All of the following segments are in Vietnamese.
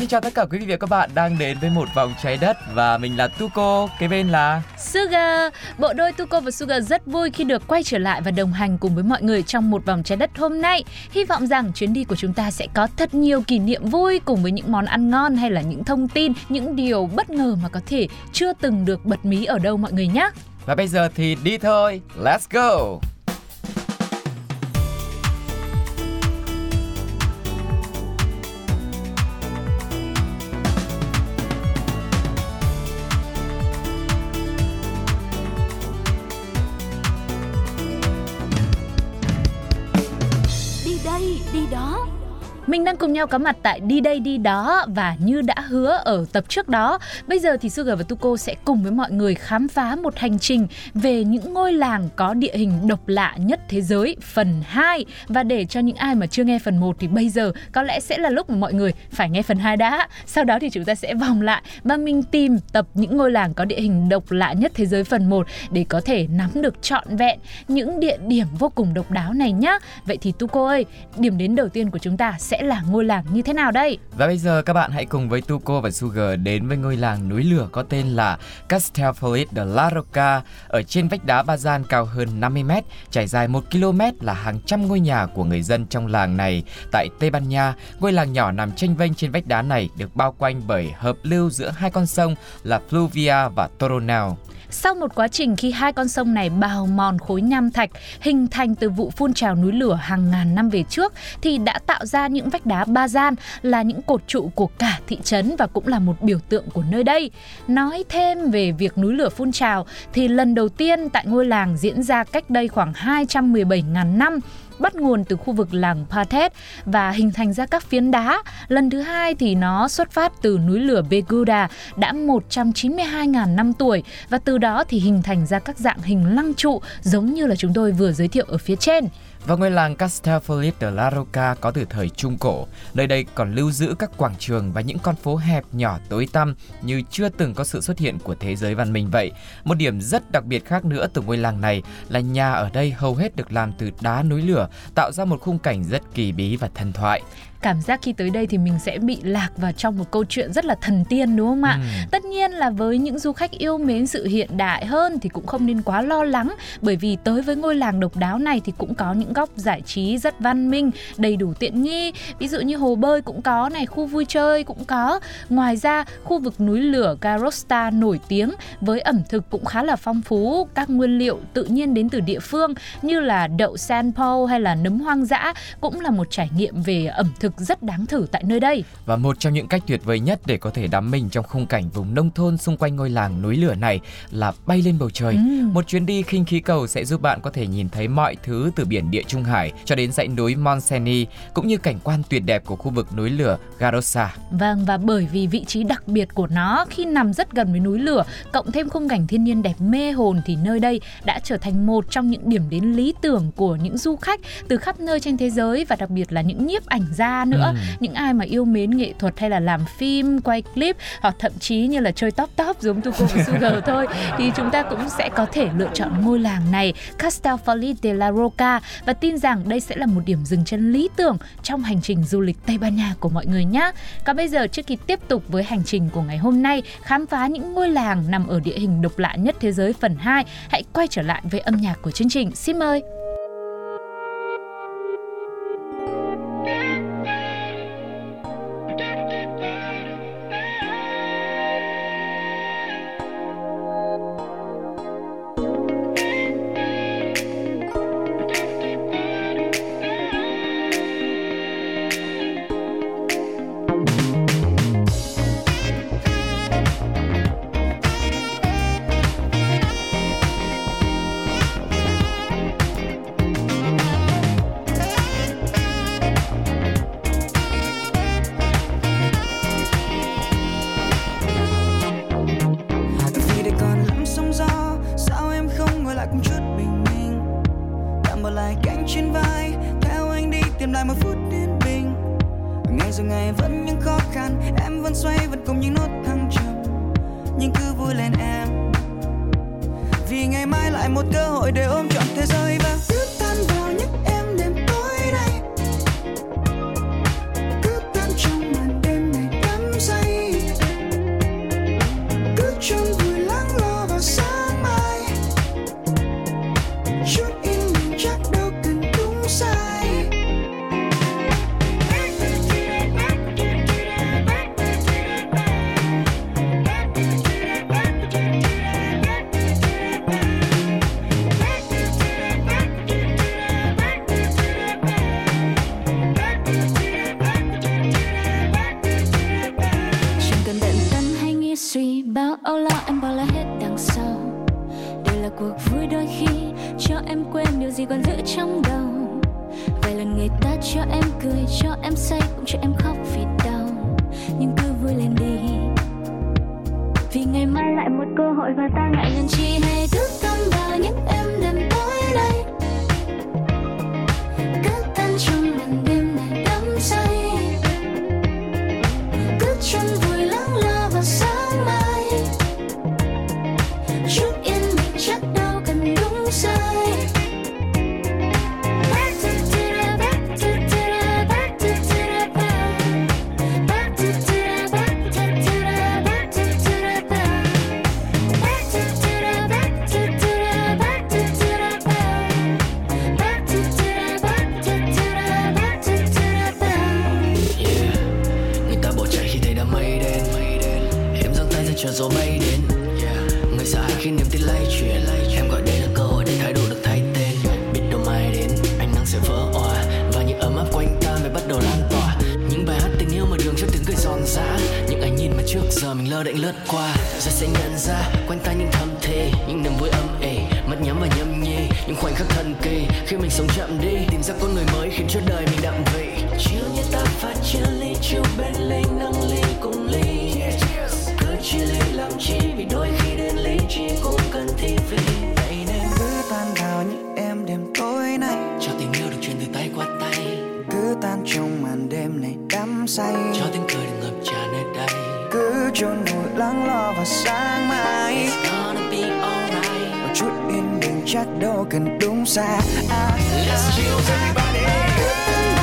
Xin chào tất cả quý vị và các bạn đang đến với một vòng trái đất và mình là Tuko, cái bên là Sugar, bộ đôi Tuko và Sugar rất vui khi được quay trở lại và đồng hành cùng với mọi người trong một vòng trái đất hôm nay. Hy vọng rằng chuyến đi của chúng ta sẽ có thật nhiều kỷ niệm vui cùng với những món ăn ngon hay là những thông tin, những điều bất ngờ mà có thể chưa từng được bật mí ở đâu mọi người nhé. Và bây giờ thì đi thôi, let's go! Cùng nhau có mặt tại Đi Đây Đi Đó và như đã hứa ở tập trước đó, bây giờ thì Sugar và Tuko sẽ cùng với mọi người khám phá một hành trình về những ngôi làng có địa hình độc lạ nhất thế giới phần 2. Và để cho những ai mà chưa nghe phần 1 thì bây giờ có lẽ sẽ là lúc mà mọi người phải nghe phần 2 đã. Sau đó thì chúng ta sẽ vòng lại và mình tìm tập những ngôi làng có địa hình độc lạ nhất thế giới phần 1 để có thể nắm được trọn vẹn những địa điểm vô cùng độc đáo này nhá. Vậy thì Tuko ơi, điểm đến đầu tiên của chúng ta sẽ là ngôi làng như thế nào đây? Và bây giờ các bạn hãy cùng với Tuco và Sugar đến với ngôi làng núi lửa có tên là Castelfolit de la Roca ở trên vách đá Bazan cao hơn 50 m, trải dài 1 km là hàng trăm ngôi nhà của người dân trong làng này. Tại Tây Ban Nha, ngôi làng nhỏ nằm tranh vênh trên vách đá này được bao quanh bởi hợp lưu giữa hai con sông là Fluvia và Toronao. Sau một quá trình khi hai con sông này bào mòn khối nham thạch, hình thành từ vụ phun trào núi lửa hàng ngàn năm về trước, thì đã tạo ra những vách đá ba gian, là những cột trụ của cả thị trấn và cũng là một biểu tượng của nơi đây. Nói thêm về việc núi lửa phun trào, thì lần đầu tiên tại ngôi làng diễn ra cách đây khoảng 217.000 năm bắt nguồn từ khu vực làng Pathet và hình thành ra các phiến đá. Lần thứ hai thì nó xuất phát từ núi lửa Beguda, đã 192.000 năm tuổi và từ đó thì hình thành ra các dạng hình lăng trụ giống như là chúng tôi vừa giới thiệu ở phía trên. Và ngôi làng Castelfolit de la Roca có từ thời Trung Cổ. Nơi đây còn lưu giữ các quảng trường và những con phố hẹp nhỏ tối tăm như chưa từng có sự xuất hiện của thế giới văn minh vậy. Một điểm rất đặc biệt khác nữa từ ngôi làng này là nhà ở đây hầu hết được làm từ đá núi lửa, tạo ra một khung cảnh rất kỳ bí và thần thoại cảm giác khi tới đây thì mình sẽ bị lạc vào trong một câu chuyện rất là thần tiên đúng không ạ? Ừ. Tất nhiên là với những du khách yêu mến sự hiện đại hơn thì cũng không nên quá lo lắng bởi vì tới với ngôi làng độc đáo này thì cũng có những góc giải trí rất văn minh, đầy đủ tiện nghi. Ví dụ như hồ bơi cũng có này, khu vui chơi cũng có. Ngoài ra, khu vực núi lửa Garosta nổi tiếng với ẩm thực cũng khá là phong phú, các nguyên liệu tự nhiên đến từ địa phương như là đậu san hay là nấm hoang dã cũng là một trải nghiệm về ẩm thực thực rất đáng thử tại nơi đây. Và một trong những cách tuyệt vời nhất để có thể đắm mình trong khung cảnh vùng nông thôn xung quanh ngôi làng núi lửa này là bay lên bầu trời. Ừ. Một chuyến đi khinh khí cầu sẽ giúp bạn có thể nhìn thấy mọi thứ từ biển địa Trung Hải cho đến dãy núi Monseni cũng như cảnh quan tuyệt đẹp của khu vực núi lửa Garosa. Vâng và bởi vì vị trí đặc biệt của nó khi nằm rất gần với núi lửa, cộng thêm khung cảnh thiên nhiên đẹp mê hồn thì nơi đây đã trở thành một trong những điểm đến lý tưởng của những du khách từ khắp nơi trên thế giới và đặc biệt là những nhiếp ảnh gia nữa ừ. những ai mà yêu mến nghệ thuật hay là làm phim quay clip hoặc thậm chí như là chơi top top giống Tuco và Sugar thôi thì chúng ta cũng sẽ có thể lựa chọn ngôi làng này Castelfali de la Roca và tin rằng đây sẽ là một điểm dừng chân lý tưởng trong hành trình du lịch Tây Ban Nha của mọi người nhé. Còn bây giờ trước khi tiếp tục với hành trình của ngày hôm nay khám phá những ngôi làng nằm ở địa hình độc lạ nhất thế giới phần 2, hãy quay trở lại với âm nhạc của chương trình. Xin mời. Cho đời mình đậm vị. Chiều như ta pha chia ly chiều bên ly nâng ly cùng ly. Cứ chia ly làm chi? Vì đôi khi đến lý trí cũng cần thi vị. Vậy nên cứ tan vào những em đêm tối này cho tình yêu được truyền từ tay qua tay. Cứ tan trong màn đêm này đắm say. Cho tiếng cười được ngập tràn nơi đây. Cứ chôn vùi lắng lo vào sáng mai. Một chút yên bình chắc đâu cần đúng sai let's chill everybody Yeah.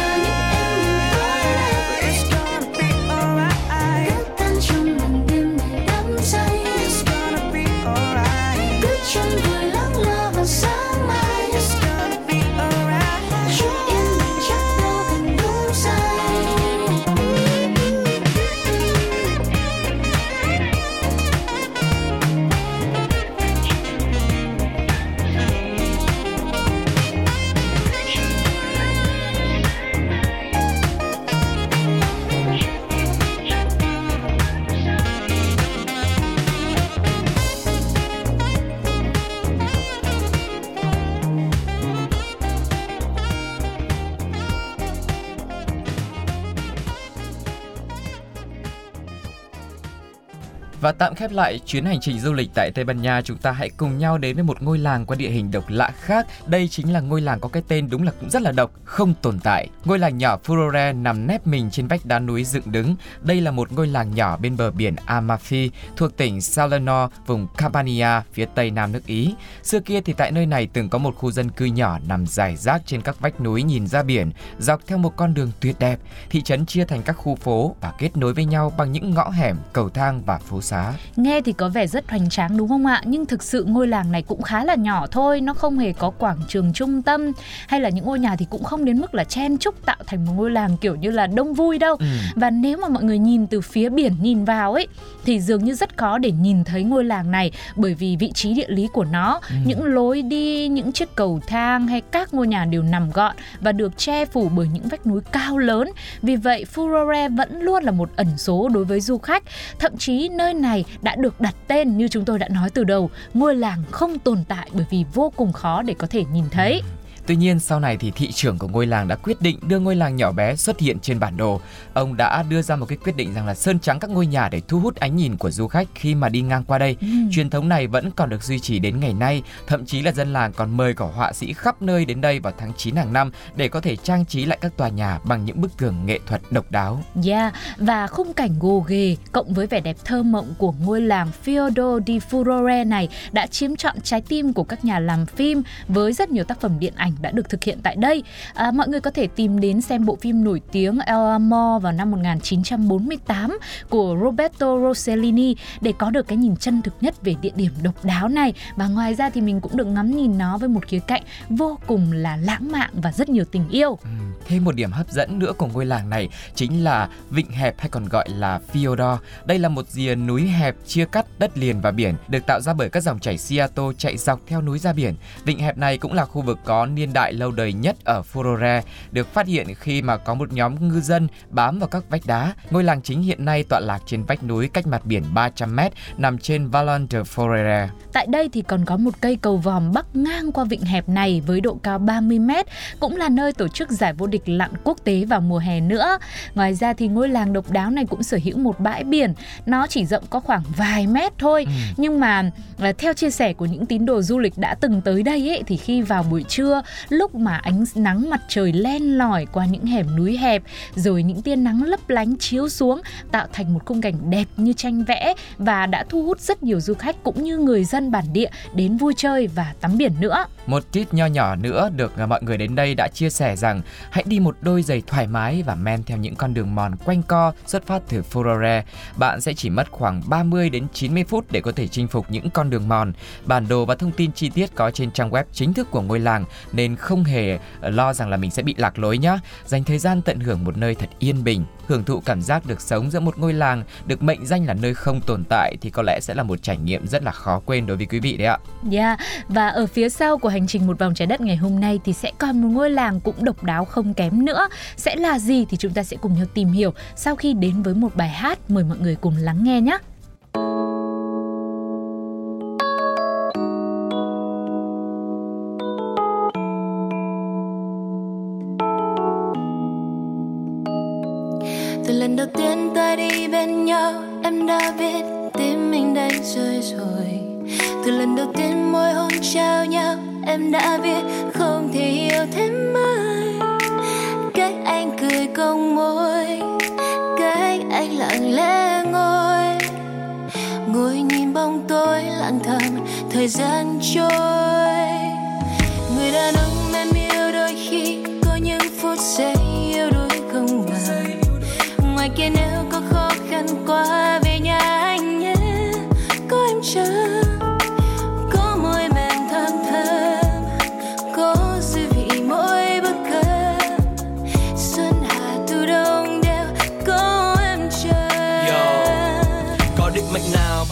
Và tạm khép lại chuyến hành trình du lịch tại Tây Ban Nha, chúng ta hãy cùng nhau đến với một ngôi làng có địa hình độc lạ khác. Đây chính là ngôi làng có cái tên đúng là cũng rất là độc, không tồn tại. Ngôi làng nhỏ Furore nằm nép mình trên vách đá núi dựng đứng. Đây là một ngôi làng nhỏ bên bờ biển Amalfi thuộc tỉnh Salerno, vùng Campania, phía tây nam nước Ý. Xưa kia thì tại nơi này từng có một khu dân cư nhỏ nằm dài rác trên các vách núi nhìn ra biển, dọc theo một con đường tuyệt đẹp. Thị trấn chia thành các khu phố và kết nối với nhau bằng những ngõ hẻm, cầu thang và phố xá. Nghe thì có vẻ rất hoành tráng đúng không ạ? Nhưng thực sự ngôi làng này cũng khá là nhỏ thôi, nó không hề có quảng trường trung tâm hay là những ngôi nhà thì cũng không đến mức là chen chúc tạo thành một ngôi làng kiểu như là đông vui đâu. Ừ. Và nếu mà mọi người nhìn từ phía biển nhìn vào ấy thì dường như rất khó để nhìn thấy ngôi làng này bởi vì vị trí địa lý của nó, Ừ. những lối đi, những chiếc cầu thang hay các ngôi nhà đều nằm gọn và được che phủ bởi những vách núi cao lớn. Vì vậy Furore vẫn luôn là một ẩn số đối với du khách. Thậm chí nơi này đã được đặt tên như chúng tôi đã nói từ đầu, ngôi làng không tồn tại bởi vì vô cùng khó để có thể nhìn thấy. Tuy nhiên sau này thì thị trưởng của ngôi làng đã quyết định đưa ngôi làng nhỏ bé xuất hiện trên bản đồ. Ông đã đưa ra một cái quyết định rằng là sơn trắng các ngôi nhà để thu hút ánh nhìn của du khách khi mà đi ngang qua đây. Ừ. Truyền thống này vẫn còn được duy trì đến ngày nay, thậm chí là dân làng còn mời cả họa sĩ khắp nơi đến đây vào tháng 9 hàng năm để có thể trang trí lại các tòa nhà bằng những bức tường nghệ thuật độc đáo. Yeah, và khung cảnh gồ ghề cộng với vẻ đẹp thơ mộng của ngôi làng Fiordo di Furore này đã chiếm trọn trái tim của các nhà làm phim với rất nhiều tác phẩm điện ảnh đã được thực hiện tại đây. À, mọi người có thể tìm đến xem bộ phim nổi tiếng El Amor vào năm 1948 của Roberto Rossellini để có được cái nhìn chân thực nhất về địa điểm độc đáo này và ngoài ra thì mình cũng được ngắm nhìn nó với một khía cạnh vô cùng là lãng mạn và rất nhiều tình yêu. Ừ, thêm một điểm hấp dẫn nữa của ngôi làng này chính là vịnh hẹp hay còn gọi là Fiodor. Đây là một dìa núi hẹp chia cắt đất liền và biển, được tạo ra bởi các dòng chảy Seattle chạy dọc theo núi ra biển. Vịnh hẹp này cũng là khu vực có niên đại lâu đời nhất ở Furore, được phát hiện khi mà có một nhóm ngư dân bám vào các vách đá. Ngôi làng chính hiện nay tọa lạc trên vách núi cách mặt biển 300 m nằm trên Vallon de Furore. Tại đây thì còn có một cây cầu vòm bắc ngang qua vịnh hẹp này với độ cao 30 m, cũng là nơi tổ chức giải vô địch lặn quốc tế vào mùa hè nữa. Ngoài ra thì ngôi làng độc đáo này cũng sở hữu một bãi biển, nó chỉ rộng có khoảng vài mét thôi, Ừ. nhưng mà à, theo chia sẻ của những tín đồ du lịch đã từng tới đây ấy thì khi vào buổi trưa, lúc mà ánh nắng mặt trời len lỏi qua những hẻm núi hẹp, rồi những tia nắng lấp lánh chiếu xuống tạo thành một khung cảnh đẹp như tranh vẽ và đã thu hút rất nhiều du khách cũng như người dân bản địa đến vui chơi và tắm biển nữa. Một tip nho nhỏ nữa được mọi người đến đây đã chia sẻ rằng hãy đi một đôi giày thoải mái và men theo những con đường mòn quanh co xuất phát từ Furore. Bạn sẽ chỉ mất khoảng 30 đến 90 phút để có thể chinh phục những con đường mòn. Bản đồ và thông tin chi tiết có trên trang web chính thức của ngôi làng nên không hề lo rằng là mình sẽ bị lạc lối nhé. Dành thời gian tận hưởng một nơi thật yên bình, hưởng thụ cảm giác được sống giữa một ngôi làng được mệnh danh là nơi không tồn tại thì có lẽ sẽ là một trải nghiệm rất là khó quên đối với quý vị đấy ạ. Yeah, và ở phía sau của hành trình một vòng trái đất ngày hôm nay thì sẽ còn một ngôi làng cũng độc đáo không kém nữa. Sẽ là gì thì chúng ta sẽ cùng nhau tìm hiểu sau khi đến với một bài hát mời mọi người cùng lắng nghe nhé. Từ lần đầu tiên ta đi bên nhau, em đã biết tim mình đang rơi rồi. Từ lần đầu tiên môi hôn trao nhau, em đã biết không thể yêu thêm ai. Cách anh cười cong môi, cách anh lặng lẽ ngồi. Ngồi nhìn bóng tối lặng thầm, thời gian trôi.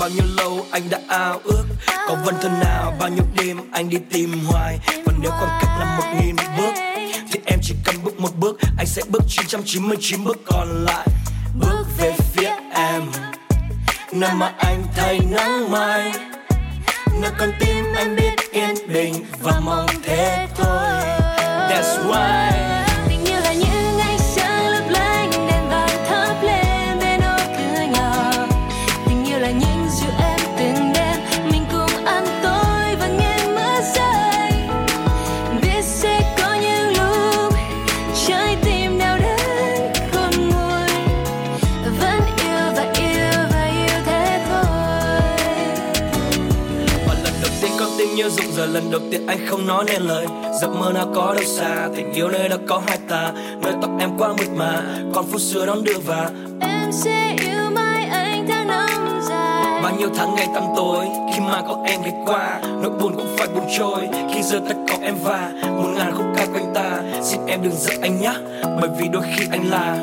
Bao nhiêu lâu anh đã ao ước? Có vân thân nào, bao nhiêu đêm anh đi tìm hoài? Và nếu khoảng cách là một nghìn bước, Thì em chỉ cần bước một bước, Anh sẽ bước 999 bước còn lại. Bước về phía em, Nơi mà anh thấy nắng mai. Nơi con tim anh biết yên bình Và mong thế thôi. That's why. Tiên con tim như rụng giờ lần đầu tiên anh không nói nên lời. Giấc mơ nào có đâu xa Tình yêu nơi đó có hai ta. Nơi tóc em quá mượt mà Còn phút xưa đón đưa và Em sẽ yêu mãi anh tháng năm dài. Bao nhiêu tháng ngày tăm tối Khi mà có em ghé qua Nỗi buồn cũng phải buồn trôi. Khi giờ tất có em và Một ngàn khúc ca quanh ta. Xin em đừng giận anh nhé Bởi vì đôi khi anh là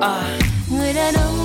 à, Người đàn ông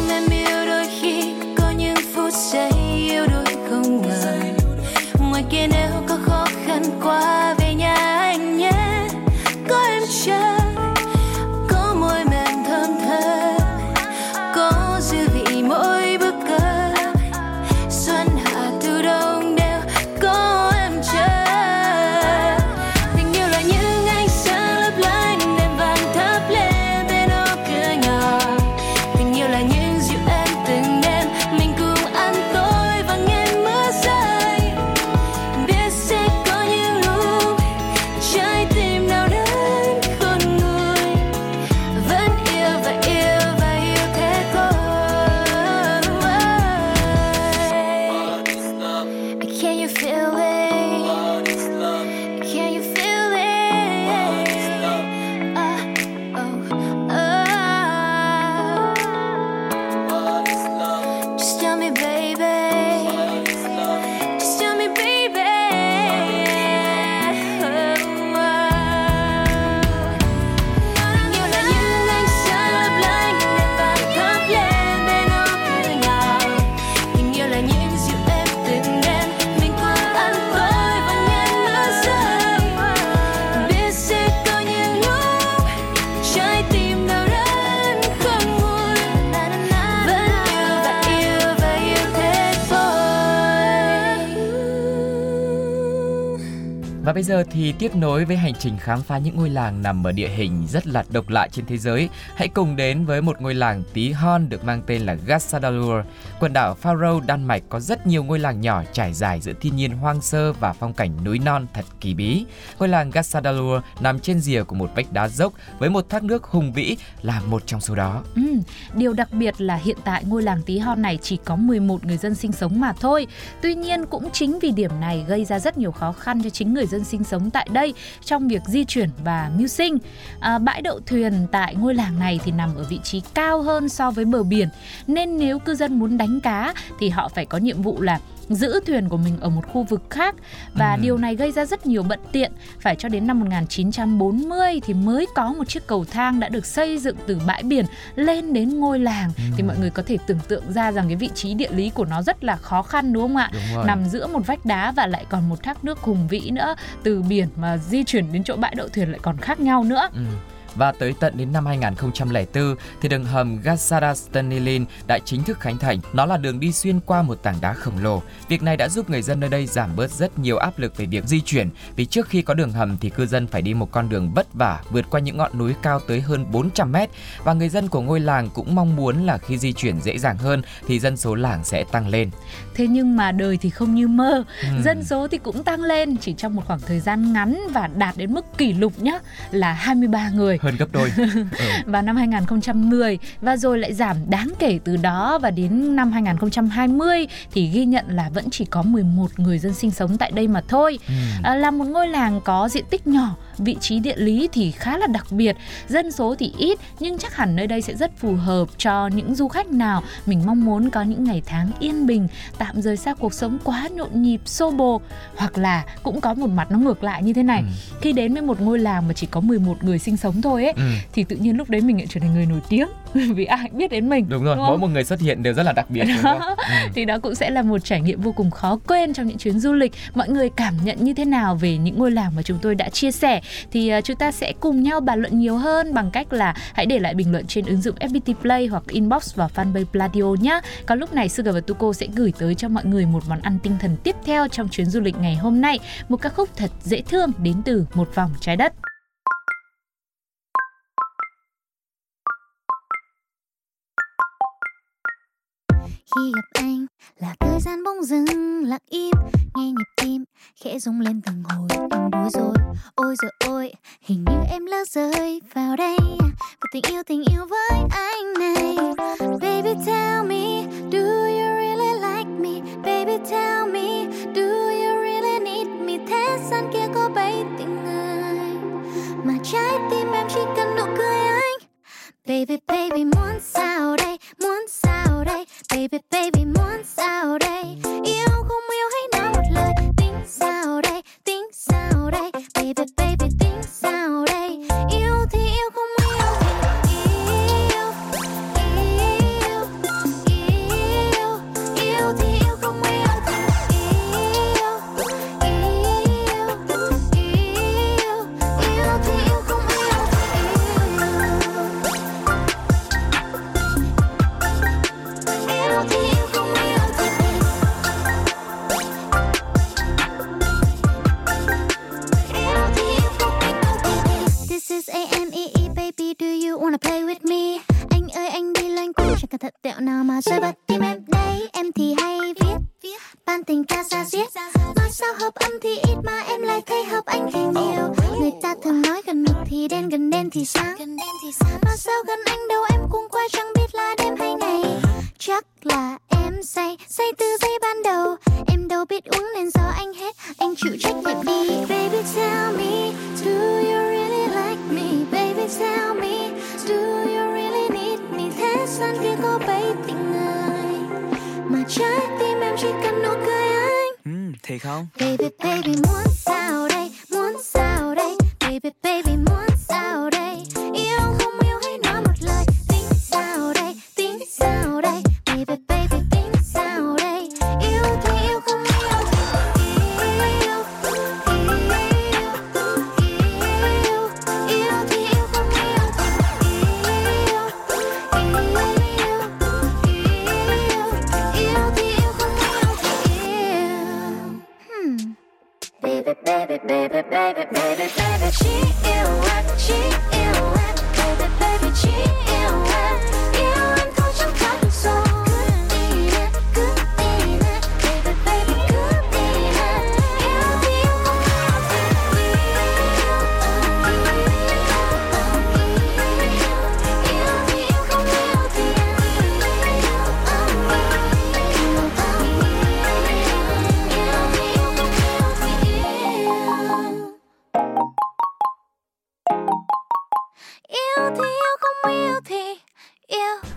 Và bây giờ thì tiếp nối với hành trình khám phá những ngôi làng nằm ở địa hình rất là độc lạ trên thế giới. Hãy cùng đến với một ngôi làng tí hon được mang tên là Gassadalur. Quần đảo Faroe, Đan Mạch có rất nhiều ngôi làng nhỏ trải dài giữa thiên nhiên hoang sơ và phong cảnh núi non thật kỳ bí. Ngôi làng Gassadalur nằm trên rìa của một vách đá dốc với một thác nước hùng vĩ là một trong số đó. Ừ, điều đặc biệt là hiện tại ngôi làng tí hon này chỉ có 11 người dân sinh sống mà thôi. Tuy nhiên cũng chính vì điểm này gây ra rất nhiều khó khăn cho chính người dân sinh sống tại đây trong việc di chuyển và mưu sinh. À, bãi đậu thuyền tại ngôi làng này thì nằm ở vị trí cao hơn so với bờ biển nên nếu cư dân muốn đánh cá thì họ phải có nhiệm vụ là giữ thuyền của mình ở một khu vực khác. Và Ừ. điều này gây ra rất nhiều bận tiện. Phải cho đến năm 1940 thì mới có một chiếc cầu thang đã được xây dựng từ bãi biển lên đến ngôi làng. Thì mọi người có thể tưởng tượng ra rằng cái vị trí địa lý của nó rất là khó khăn đúng không ạ? Đúng nằm giữa một vách đá và lại còn một thác nước hùng vĩ nữa. Từ biển mà di chuyển đến chỗ bãi đậu thuyền lại còn khác nhau nữa. Ừ. Và tới tận đến năm 2004 thì đường hầm Gassada Stenilin đã chính thức khánh thành. Nó là đường đi xuyên qua một tảng đá khổng lồ. Việc này đã giúp người dân nơi đây giảm bớt rất nhiều áp lực về việc di chuyển vì trước khi có đường hầm thì cư dân phải đi một con đường vất vả vượt qua những ngọn núi cao tới hơn 400 mét và người dân của ngôi làng cũng mong muốn là khi di chuyển dễ dàng hơn thì dân số làng sẽ tăng lên. Thế nhưng mà đời thì không như mơ, Ừ. dân số thì cũng tăng lên chỉ trong một khoảng thời gian ngắn và đạt đến mức kỷ lục nhá là 23 người Hơn gấp đôi. ừ. vào năm 2010 và rồi lại giảm đáng kể từ đó và đến năm 2020 thì ghi nhận là vẫn chỉ có 11 người dân sinh sống tại đây mà thôi. Ừ. À, là một ngôi làng có diện tích nhỏ, vị trí địa lý thì khá là đặc biệt, dân số thì ít nhưng chắc hẳn nơi đây sẽ rất phù hợp cho những du khách nào mình mong muốn có những ngày tháng yên bình, tạm rời xa cuộc sống quá nhộn nhịp, xô bồ hoặc là cũng có một mặt nó ngược lại như thế này. Ừ. Khi đến với một ngôi làng mà chỉ có 11 người sinh sống thôi ấy Ừ. thì tự nhiên lúc đấy mình lại trở thành người nổi tiếng vì ai biết đến mình. Đúng rồi, đúng mỗi một người xuất hiện đều rất là đặc biệt đúng không? Ừ. thì đó cũng sẽ là một trải nghiệm vô cùng khó quên trong những chuyến du lịch mọi người cảm nhận như thế nào về những ngôi làng mà chúng tôi đã chia sẻ thì ờ, chúng ta sẽ cùng nhau bàn luận nhiều hơn bằng cách là hãy để lại bình luận trên ứng dụng FPT Play hoặc inbox vào fanpage Pladio nhé còn lúc này Sugar và Tuko sẽ gửi tới cho mọi người một món ăn tinh thần tiếp theo trong chuyến du lịch ngày hôm nay một ca khúc thật dễ thương đến từ một vòng trái đất khi gặp anh là thời gian bỗng dừng, lặng im, nghe nhịp tim khẽ rung lên từng hồi em bối rối. Ôi rồi ôi hình như em lỡ rơi vào đây. Và tình yêu tình yêu với anh này. Baby, tell me, do you really like me? Baby, tell me, do you really need me? Thế gian kia có bấy tình S-A-M-E-E baby do you wanna play with me? Anh ơi anh đi lên cùng. chẳng cần thật tẹo nào mà rơi bật tim em. Đây Em thì hay viết Ban tình ca ra diết. Mà sao hợp âm thì ít mà em lại thấy hợp anh thì nhiều. Người ta thường nói gần mực thì đen gần đen thì sáng. Mà sao gần anh đâu em cũng qua chẳng biết là đêm hay ngày. Chắc là em say, say từ giây ban đầu. Em đâu biết uống nên do anh hết, anh chịu trách nhiệm đi. Baby tell me, do you really me? Baby tell me, do you really need me? Thế gian kia có bấy tình người Mà trái tim em chỉ cần nụ cười anh Ừ, thiệt không? Baby, baby, muốn sao đây, muốn sao đây Baby, baby, muốn sao đây Yêu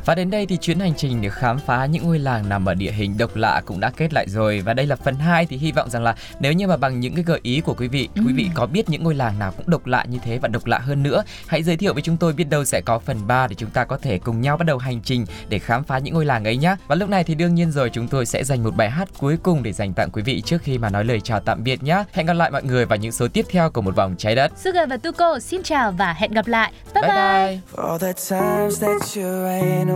Và đến đây thì chuyến hành trình để khám phá những ngôi làng nằm ở địa hình độc lạ cũng đã kết lại rồi và đây là phần 2 thì hy vọng rằng là nếu như mà bằng những cái gợi ý của quý vị, quý vị có biết những ngôi làng nào cũng độc lạ như thế và độc lạ hơn nữa, hãy giới thiệu với chúng tôi biết đâu sẽ có phần 3 để chúng ta có thể cùng nhau bắt đầu hành trình để khám phá những ngôi làng ấy nhé. Và lúc này thì đương nhiên rồi chúng tôi sẽ dành một bài hát cuối cùng để dành tặng quý vị trước khi mà nói lời chào tạm biệt nhé. Hẹn gặp lại mọi người vào những số tiếp theo của một vòng trái đất. Sugar và Tuko xin chào và hẹn gặp lại. Bye bye. bye. bye.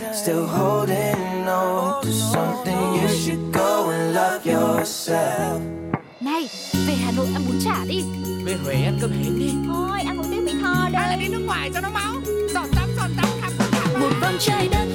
still holding on to something, you should go and love yourself. Này, về Hà Nội ăn bún chả đi. Về Huế ăn cơm hến đi. Thôi, ăn một tiếng Mỹ Tho đây. đi nước ngoài cho nó máu. Giọt tắm giọt tắm khắp khắp. Một vòng trái đất